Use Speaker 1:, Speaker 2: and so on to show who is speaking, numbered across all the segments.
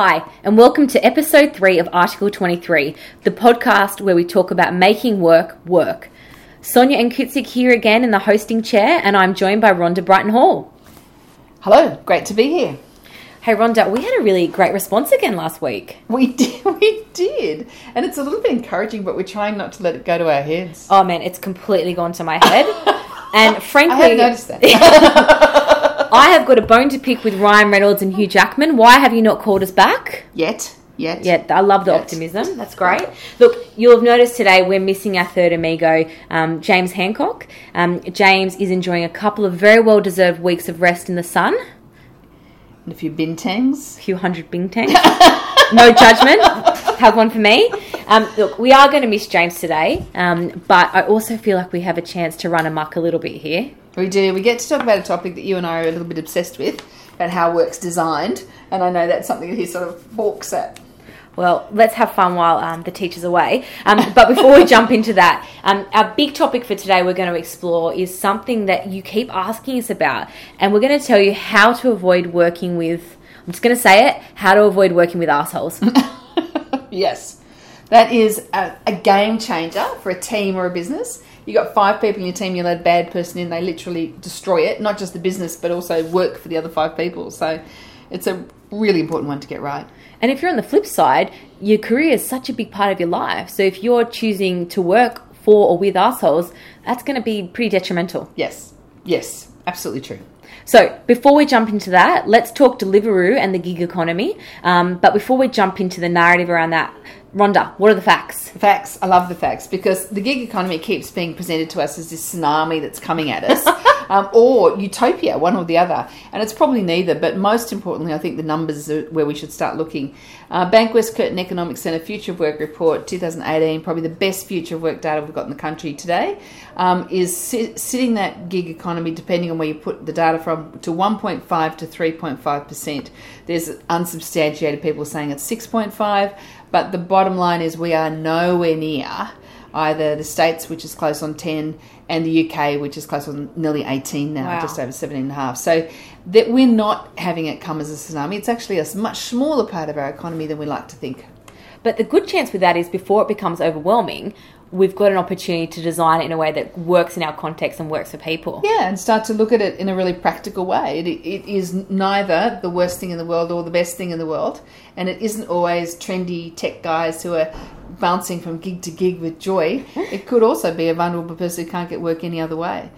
Speaker 1: Hi, and welcome to episode 3 of Article 23, the podcast where we talk about making work work. Sonia and Kutzik here again in the hosting chair, and I'm joined by Rhonda Brighton Hall.
Speaker 2: Hello, great to be here.
Speaker 1: Hey Rhonda, we had a really great response again last week.
Speaker 2: We did, we did, and it's a little bit encouraging, but we're trying not to let it go to our heads.
Speaker 1: Oh man, it's completely gone to my head. and frankly,
Speaker 2: I noticed that.
Speaker 1: I have got a bone to pick with Ryan Reynolds and Hugh Jackman. Why have you not called us back?
Speaker 2: Yet, yet.
Speaker 1: Yeah, I love the
Speaker 2: Yes.
Speaker 1: optimism. That's great. Look, you'll have noticed today we're missing our third amigo, um, James Hancock. Um, James is enjoying a couple of very well deserved weeks of rest in the sun,
Speaker 2: And a few bintangs.
Speaker 1: a few hundred Bintangs. no judgment. Have one for me. Um, look, we are going to miss James today, um, but I also feel like we have a chance to run amok a little bit here.
Speaker 2: We do. We get to talk about a topic that you and I are a little bit obsessed with, about how work's designed, and I know that's something that he sort of balks at.
Speaker 1: Well, let's have fun while um, the teacher's away. Um, but before we jump into that, um, our big topic for today we're going to explore is something that you keep asking us about. And we're going to tell you how to avoid working with, I'm just going to say it, how to avoid working with assholes.
Speaker 2: Yes, that is a, a game changer for a team or a business. You got five people in your team, you let a bad person in, they literally destroy it, not just the business, but also work for the other five people. So it's a really important one to get right.
Speaker 1: and if you're on the flip side, your career is such a big part of your life. So if you're choosing to work for or with assholes, that's going to be pretty detrimental.
Speaker 2: Yes, yes, absolutely true.
Speaker 1: So, before we jump into that, let's talk Deliveroo and the gig economy. Um, but before we jump into the narrative around that, Rhonda, what are the facts?
Speaker 2: Facts, I love the facts because the gig economy keeps being presented to us as this tsunami that's coming at us, um, or utopia, one or the other. And it's probably neither, but most importantly, I think the numbers are where we should start looking. Uh, Bankwest Curtin Economic Centre Future of Work Report 2018, probably the best future of work data we've got in the country today, um, is si- sitting that gig economy, depending on where you put the data from, to 1.5 to 3.5%. There's unsubstantiated people saying it's 6.5, but the bottom line is we are nowhere near either the States, which is close on 10, and the UK, which is close on nearly 18 now,
Speaker 1: Wow.
Speaker 2: just over 17 and a half. So that we're not having it come as a tsunami. It's actually a much smaller part of our economy than we like to think.
Speaker 1: But the good chance with that is before it becomes overwhelming, we've got an opportunity to design it in a way that works in our context and works for people.
Speaker 2: Yeah, and start to look at it in a really practical way. It, it is neither the worst thing in the world or the best thing in the world, and it isn't always trendy tech guys who are bouncing from gig to gig with joy. It could also be a vulnerable person who can't get work any other way.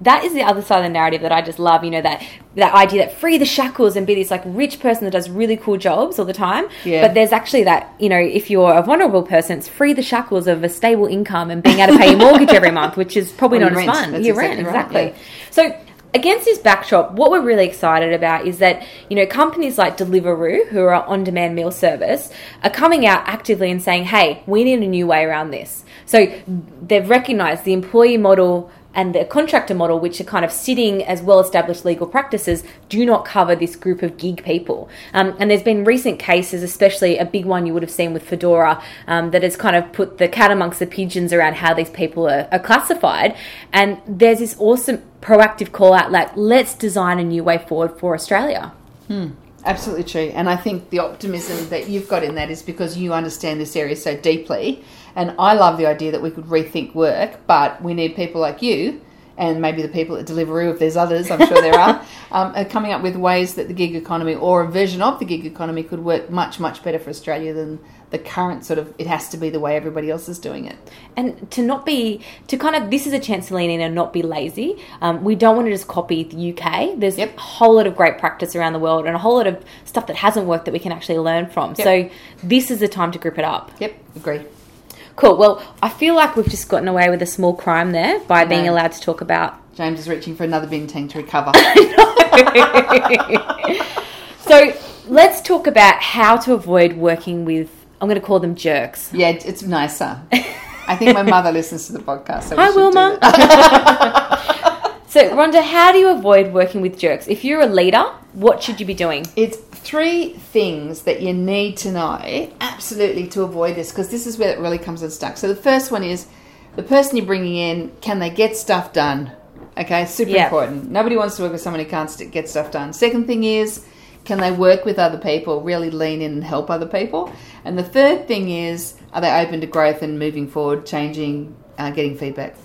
Speaker 1: That is the other side of the narrative that I just love, you know, that that idea that free the shackles and be this like rich person that does really cool jobs all the time.
Speaker 2: Yeah.
Speaker 1: But there's actually that, you know, if you're a vulnerable person, it's free the shackles of a stable income and being able to pay your mortgage every month, which is probably not as
Speaker 2: rent.
Speaker 1: fun. Your rent,
Speaker 2: exactly right,
Speaker 1: exactly. So against this backdrop, what we're really excited about is that, you know, companies like Deliveroo, who are on demand meal service, are coming out actively and saying, hey, we need a new way around this. So they've recognized the employee model and the contractor model, which are kind of sitting as well established legal practices, do not cover this group of gig people. Um, and there's been recent cases, especially a big one you would have seen with Foodora, um, that has kind of put the cat amongst the pigeons around how these people are, are classified. And there's this awesome proactive call out like, let's design a new way forward for Australia.
Speaker 2: Absolutely true. And I think the optimism that you've got in that is because you understand this area so deeply. And I love the idea that we could rethink work, but we need people like you and maybe the people at Deliveroo, if there's others, I'm sure there are, um, are coming up with ways that the gig economy or a version of the gig economy could work much, much better for Australia than the current sort of, it has to be the way everybody else is doing it.
Speaker 1: and to not be to kind of this is a chance to lean in and not be lazy um, we don't want to just copy the uk there's
Speaker 2: Yep.
Speaker 1: a whole lot of great practice around the world and a whole lot of stuff that hasn't worked that we can actually learn from
Speaker 2: Yep.
Speaker 1: so this is the time to grip it up
Speaker 2: Yep, agree.
Speaker 1: cool well i feel like we've just gotten away with a small crime there by being allowed to talk about
Speaker 2: James is reaching for another Bintang to recover.
Speaker 1: so let's talk about how to avoid working with i'm going to call them jerks
Speaker 2: yeah, it's nicer. I think my mother listens to the podcast. So
Speaker 1: Hi, Wilma. so rhonda how do you avoid working with jerks if you're a leader what should you be doing
Speaker 2: It's three things that you need to know absolutely to avoid this because this is where it really comes unstuck. So the first one is the person you're bringing in, can they get stuff done? Okay, super
Speaker 1: Yeah.
Speaker 2: important. Nobody wants to work with someone who can't get stuff done. Second thing is, Can they work with other people, really lean in and help other people? And the third thing is, are they open to growth and moving forward, changing, uh, getting feedback?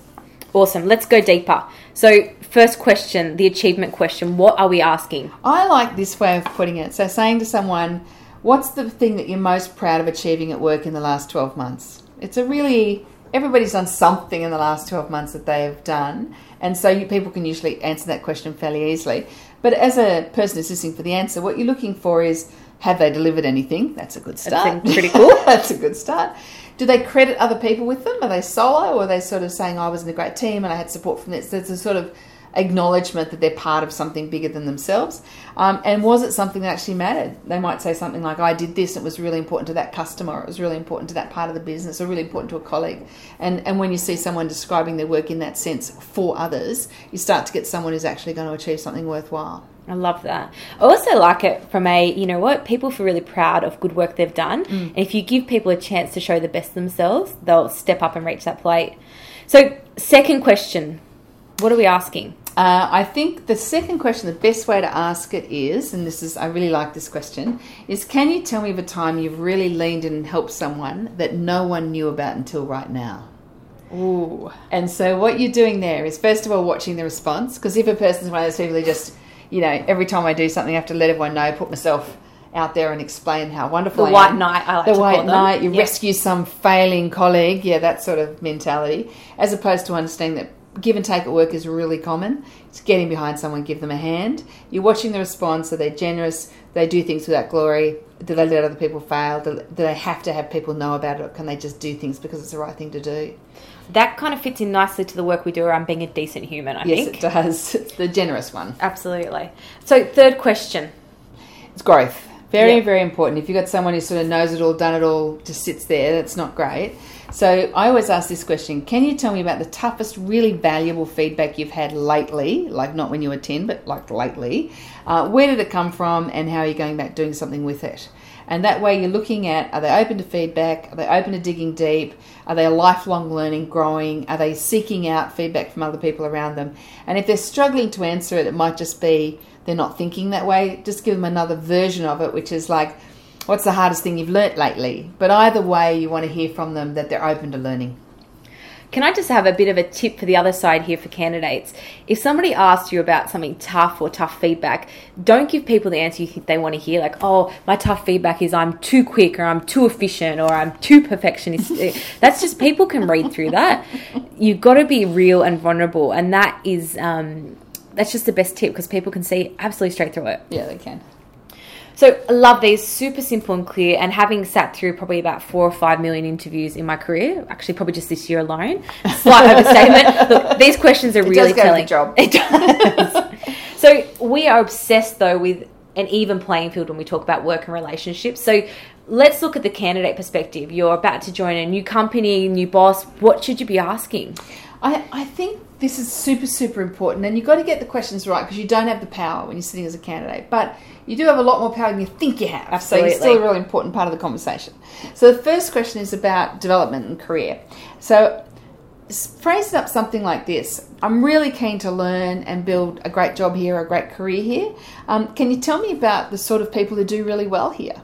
Speaker 1: Awesome. Let's go deeper. So, first question, the achievement question. What are we asking?
Speaker 2: I like this way of putting it. So, saying to someone, What's the thing that you're most proud of achieving at work in the last 12 months? It's a really, everybody's done something in the last 12 months that they have done. And so you, people can usually answer that question fairly easily. But as a person assisting for the answer, what you're looking for is have they delivered anything? That's a good start.
Speaker 1: That's pretty cool.
Speaker 2: That's a good start. Do they credit other people with them? Are they solo or are they sort of saying, oh, I was in a great team and I had support from this? There's a sort of acknowledgement that they're part of something bigger than themselves. Um, and was it something that actually mattered? They might say something like, I did this, it was really important to that customer, it was really important to that part of the business, or really important to a colleague. And, and when you see someone describing their work in that sense for others, you start to get someone who's actually going to achieve something worthwhile.
Speaker 1: I love that. I also like it from a, you know what, people feel really proud of good work they've done. Mm. And if you give people a chance to show the best themselves, they'll step up and reach that plate. So, second question what are we asking?
Speaker 2: Uh, I think the second question, the best way to ask it is, and this is, I really like this question, is can you tell me of a time you've really leaned in and helped someone that no one knew about until right now?
Speaker 1: Ooh.
Speaker 2: And so what you're doing there is, first of all, watching the response, because if a person's one of those people who just, you know, every time I do something, I have to let everyone know, put myself out there and explain how wonderful
Speaker 1: the
Speaker 2: I
Speaker 1: white
Speaker 2: am.
Speaker 1: knight. I like
Speaker 2: the
Speaker 1: to
Speaker 2: white knight. You
Speaker 1: Yep.
Speaker 2: rescue some failing colleague. Yeah, that sort of mentality, as opposed to understanding that give and take at work is really common. It's getting behind someone, give them a hand. You're watching the response. Are they generous? They do things without glory? Do they let other people fail? Do they have to have people know about it, or can they just do things because it's the right thing to do?
Speaker 1: That kind of fits in nicely to the work we do around being a decent human, I
Speaker 2: yes,
Speaker 1: think.
Speaker 2: it does. It's the generous one.
Speaker 1: Absolutely. So, third question.
Speaker 2: It's growth. Very, very important. If you've got someone who sort of knows it all, done it all, just sits there, that's not great. So I always ask this question Can you tell me about the toughest, really valuable feedback you've had lately? Like not when you were 10, but like lately. Uh, where did it come from and how are you going back doing something with it? And that way you're looking at are they open to feedback? Are they open to digging deep? Are they lifelong learning, growing? Are they seeking out feedback from other people around them? And if they're struggling to answer it, it might just be they're not thinking that way. Just give them another version of it, which is like, what's the hardest thing you've learnt lately? But either way, you want to hear from them that they're open to learning.
Speaker 1: Can I just have a bit of a tip for the other side here for candidates? If somebody asks you about something tough or tough feedback, don't give people the answer you think they want to hear, like, oh, my tough feedback is I'm too quick or I'm too efficient or I'm too perfectionist. That's just people can read through that. You've got to be real and vulnerable, and that is. Um, that's just the best tip because people can see absolutely straight through it.
Speaker 2: Yeah, they can.
Speaker 1: So I love these, super simple and clear. And having sat through probably about four or five million interviews in my career, actually probably just this year alone, slight overstatement. Look, these questions are
Speaker 2: It
Speaker 1: really telling.
Speaker 2: job.
Speaker 1: It does. so we are obsessed though with an even playing field when we talk about work and relationships. So let's look at the candidate perspective. You're about to join a new company, new boss. What should you be asking?
Speaker 2: I, I think this is super, super important, and you've got to get the questions right because you don't have the power when you're sitting as a candidate, but you do have a lot more power than you think you have. So
Speaker 1: Absolutely.
Speaker 2: you're still a really important part of the conversation. So the first question is about development and career. So phrase it up something like this I'm really keen to learn and build a great job here, a great career here. Um, can you tell me about the sort of people who do really well here?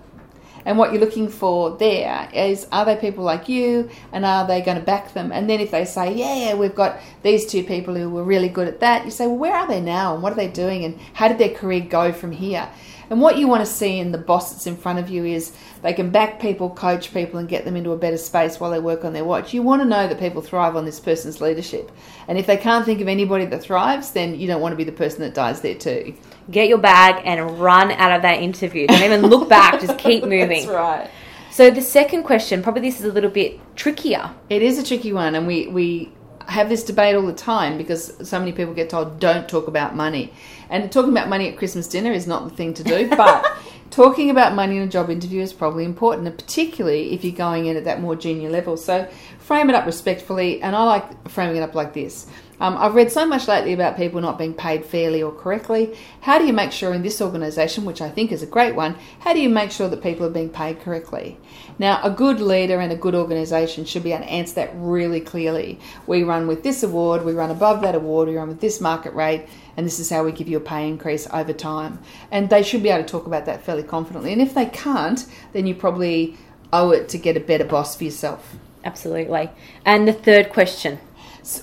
Speaker 2: And what you're looking for there is are they people like you and are they going to back them? And then if they say, yeah, we've got these two people who were really good at that, you say, well, where are they now and what are they doing and how did their career go from here? And what you want to see in the boss that's in front of you is they can back people, coach people, and get them into a better space while they work on their watch. You want to know that people thrive on this person's leadership. And if they can't think of anybody that thrives, then you don't want to be the person that dies there too.
Speaker 1: Get your bag and run out of that interview. Don't even look back, just keep moving.
Speaker 2: That's right.
Speaker 1: So the second question, probably this is a little bit trickier.
Speaker 2: It is a tricky one, and we, we have this debate all the time because so many people get told don't talk about money. And talking about money at Christmas dinner is not the thing to do, but talking about money in a job interview is probably important, and particularly if you're going in at that more junior level. So frame it up respectfully, and I like framing it up like this Um, I've read so much lately about people not being paid fairly or correctly. How do you make sure in this organisation, which I think is a great one, how do you make sure that people are being paid correctly? Now, a good leader and a good organisation should be able to answer that really clearly. We run with this award, we run above that award, we run with this market rate, and this is how we give you a pay increase over time. And they should be able to talk about that fairly confidently. And if they can't, then you probably owe it to get a better boss for yourself.
Speaker 1: Absolutely. And the third question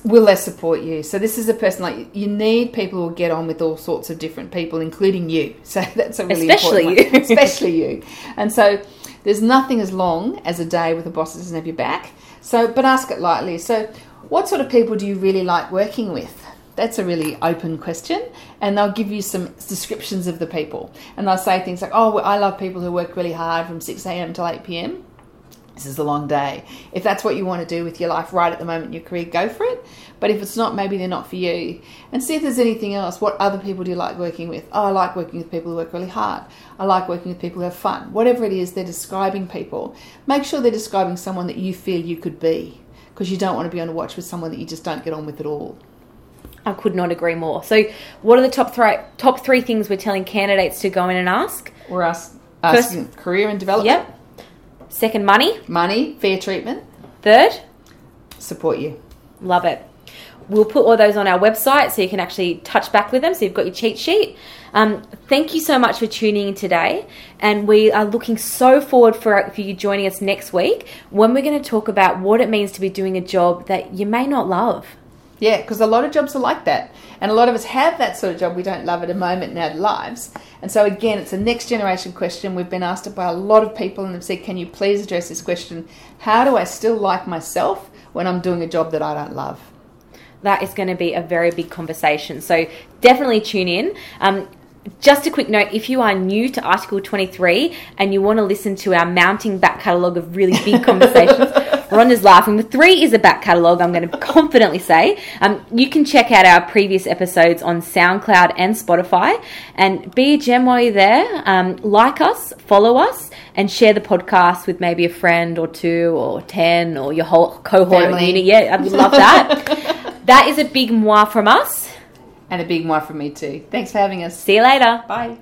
Speaker 2: will they support you? So this is a person like you need people who will get on with all sorts of different people, including you. So that's a really
Speaker 1: especially
Speaker 2: important
Speaker 1: you,
Speaker 2: especially you. And so there's nothing as long as a day with a boss that doesn't have your back. So, but ask it lightly. So, what sort of people do you really like working with? That's a really open question, and they'll give you some descriptions of the people, and they'll say things like, "Oh, I love people who work really hard from six a.m. till eight p.m." this is a long day. If that's what you want to do with your life right at the moment in your career, go for it. But if it's not, maybe they're not for you. And see if there's anything else. What other people do you like working with? Oh, I like working with people who work really hard. I like working with people who have fun. Whatever it is they're describing people, make sure they're describing someone that you feel you could be. Because you don't want to be on a watch with someone that you just don't get on with at all.
Speaker 1: I could not agree more. So, what are the top three top three things we're telling candidates to go in and ask?
Speaker 2: We're ask, asking First, career and development.
Speaker 1: Yep Second, money.
Speaker 2: Money, fair treatment.
Speaker 1: Third,
Speaker 2: support you.
Speaker 1: Love it. We'll put all those on our website so you can actually touch back with them. So you've got your cheat sheet. Um, thank you so much for tuning in today, and we are looking so forward for for you joining us next week when we're going to talk about what it means to be doing a job that you may not love.
Speaker 2: Yeah, because a lot of jobs are like that. And a lot of us have that sort of job we don't love at a moment in our lives. And so, again, it's a next generation question. We've been asked it by a lot of people and they've said, Can you please address this question? How do I still like myself when I'm doing a job that I don't love?
Speaker 1: That is going to be a very big conversation. So, definitely tune in. Um, just a quick note if you are new to Article 23 and you want to listen to our mounting back catalogue of really big conversations, Rhonda's laughing. The three is a back catalogue, I'm going to confidently say. Um, you can check out our previous episodes on SoundCloud and Spotify. And be a gem while you're there. Um, like us, follow us, and share the podcast with maybe a friend or two or 10 or your whole cohort
Speaker 2: Family.
Speaker 1: unit. Yeah, I would love that. that is a big moi from us.
Speaker 2: And a big moi from me too. Thanks for having us.
Speaker 1: See you later.
Speaker 2: Bye.